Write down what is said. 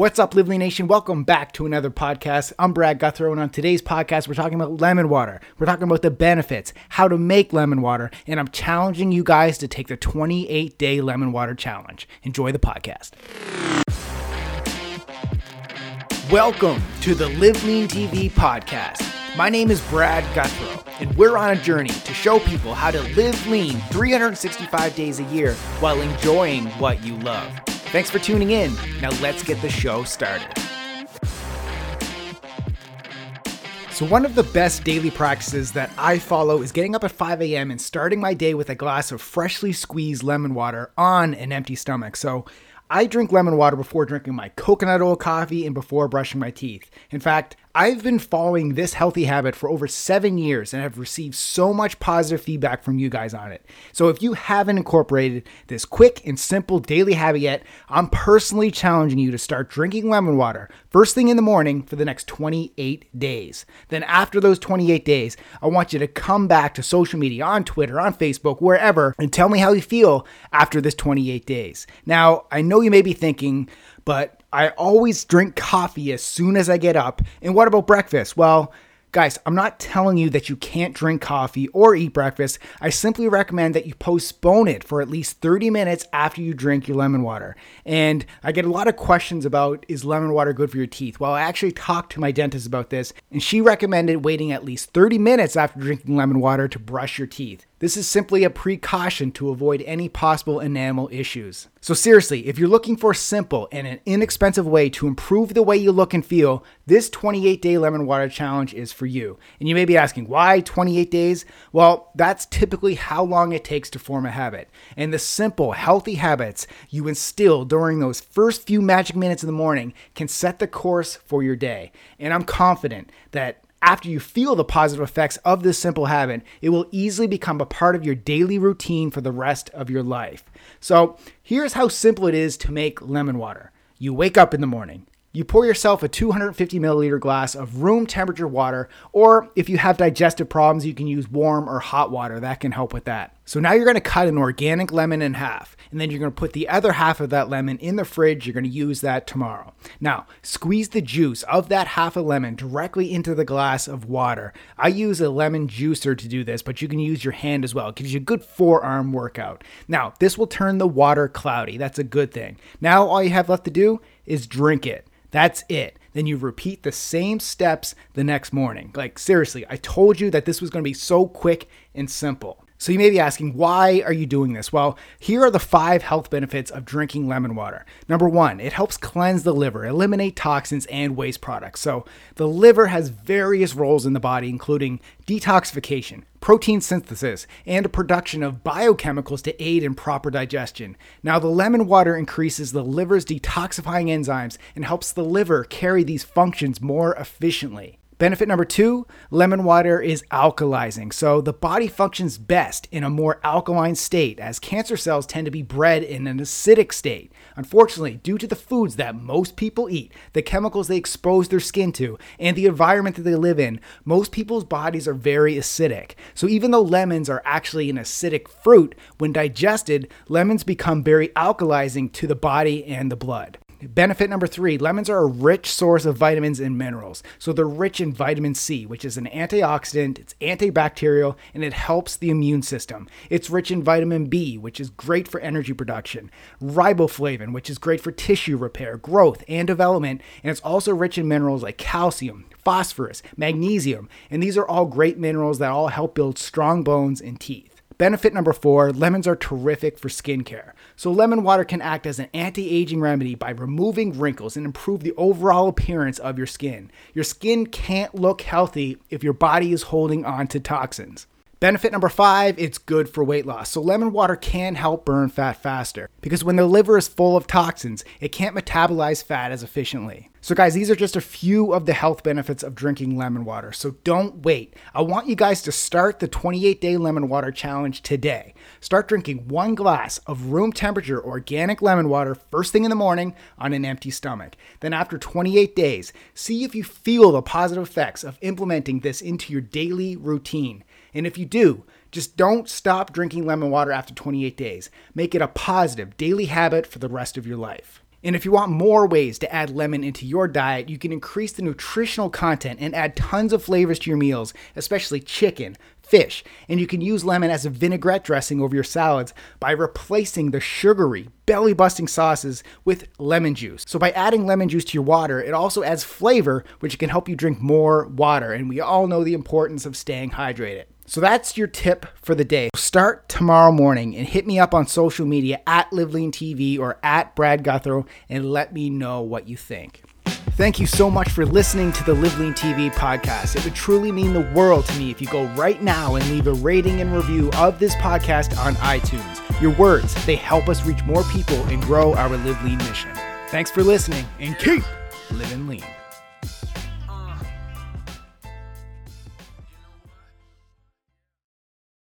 What's up, Live Lean Nation? Welcome back to another podcast. I'm Brad Gouthro, and on today's podcast, we're talking about lemon water. We're talking about the benefits, how to make lemon water, and I'm challenging you guys to take the 28 day lemon water challenge. Enjoy the podcast. Welcome to the Live Lean TV podcast. My name is Brad Gouthro, and we're on a journey to show people how to live lean 365 days a year while enjoying what you love. Thanks for tuning in. Now let's get the show started. So, one of the best daily practices that I follow is getting up at 5 a.m. and starting my day with a glass of freshly squeezed lemon water on an empty stomach. So, I drink lemon water before drinking my coconut oil coffee and before brushing my teeth. In fact, I've been following this healthy habit for over seven years and have received so much positive feedback from you guys on it. So if you haven't incorporated this quick and simple daily habit yet, I'm personally challenging you to start drinking lemon water first thing in the morning for the next 28 days. Then after those 28 days, I want you to come back to social media on Twitter, on Facebook, wherever, and tell me how you feel after this 28 days. Now, I know you may be thinking, but I always drink coffee as soon as I get up. And what about breakfast? Well, Guys, I'm not telling you that you can't drink coffee or eat breakfast. I simply recommend that you postpone it for at least 30 minutes after you drink your lemon water. And I get a lot of questions about is lemon water good for your teeth? Well, I actually talked to my dentist about this, and she recommended waiting at least 30 minutes after drinking lemon water to brush your teeth. This is simply a precaution to avoid any possible enamel issues. So, seriously, if you're looking for a simple and an inexpensive way to improve the way you look and feel, this 28 day lemon water challenge is for you. And you may be asking, why 28 days? Well, that's typically how long it takes to form a habit. And the simple, healthy habits you instill during those first few magic minutes in the morning can set the course for your day. And I'm confident that after you feel the positive effects of this simple habit, it will easily become a part of your daily routine for the rest of your life. So, here's how simple it is to make lemon water. You wake up in the morning, you pour yourself a 250 milliliter glass of room temperature water, or if you have digestive problems, you can use warm or hot water. That can help with that. So now you're to cut an organic lemon in half, and then you're to put the other half of that lemon in the fridge. You're to use that tomorrow. Now, squeeze the juice of that half a lemon directly into the glass of water. I use a lemon juicer to do this, but you can use your hand as well. It gives you a good forearm workout. Now, this will turn the water cloudy. That's a good thing. Now, all you have left to do is drink it. That's it. Then you repeat the same steps the next morning. Like, seriously, I told you that this was going to be so quick and simple. So you may be asking, why are you doing this? Well, here are the five health benefits of drinking lemon water. Number one, it helps cleanse the liver, eliminate toxins and waste products. So the liver has various roles in the body, including detoxification, protein synthesis, and production of biochemicals to aid in proper digestion. Now, the lemon water increases the liver's detoxifying enzymes and helps the liver carry these functions more efficiently. Benefit number two lemon water is alkalizing. So the body functions best in a more alkaline state, as cancer cells tend to be bred in an acidic state. Unfortunately, due to the foods that most people eat, the chemicals they expose their skin to, and the environment that they live in, most people's bodies are very acidic. So even though lemons are actually an acidic fruit, when digested, lemons become very alkalizing to the body and the blood. Benefit number three lemons are a rich source of vitamins and minerals. So they're rich in vitamin C, which is an antioxidant, it's antibacterial, and it helps the immune system. It's rich in vitamin B, which is great for energy production, riboflavin, which is great for tissue repair, growth, and development. And it's also rich in minerals like calcium, phosphorus, magnesium, and these are all great minerals that all help build strong bones and teeth. Benefit number four lemons are terrific for skincare. So, lemon water can act as an anti aging remedy by removing wrinkles and improve the overall appearance of your skin. Your skin can't look healthy if your body is holding on to toxins. Benefit number five, it's good for weight loss. So, lemon water can help burn fat faster because when the liver is full of toxins, it can't metabolize fat as efficiently. So, guys, these are just a few of the health benefits of drinking lemon water. So, don't wait. I want you guys to start the 28 day lemon water challenge today. Start drinking one glass of room temperature organic lemon water first thing in the morning on an empty stomach. Then, after 28 days, see if you feel the positive effects of implementing this into your daily routine. And if you do, just don't stop drinking lemon water after 28 days. Make it a positive daily habit for the rest of your life. And if you want more ways to add lemon into your diet, you can increase the nutritional content and add tons of flavors to your meals, especially chicken, fish. And you can use lemon as a vinaigrette dressing over your salads by replacing the sugary, belly busting sauces with lemon juice. So by adding lemon juice to your water, it also adds flavor, which can help you drink more water. And we all know the importance of staying hydrated. So that's your tip for the day. Start tomorrow morning and hit me up on social media at LiveLeanTV or at Brad Gouthro and let me know what you think. Thank you so much for listening to the Live Lean TV podcast. It would truly mean the world to me if you go right now and leave a rating and review of this podcast on iTunes. Your words, they help us reach more people and grow our Live Lean mission. Thanks for listening and keep living lean.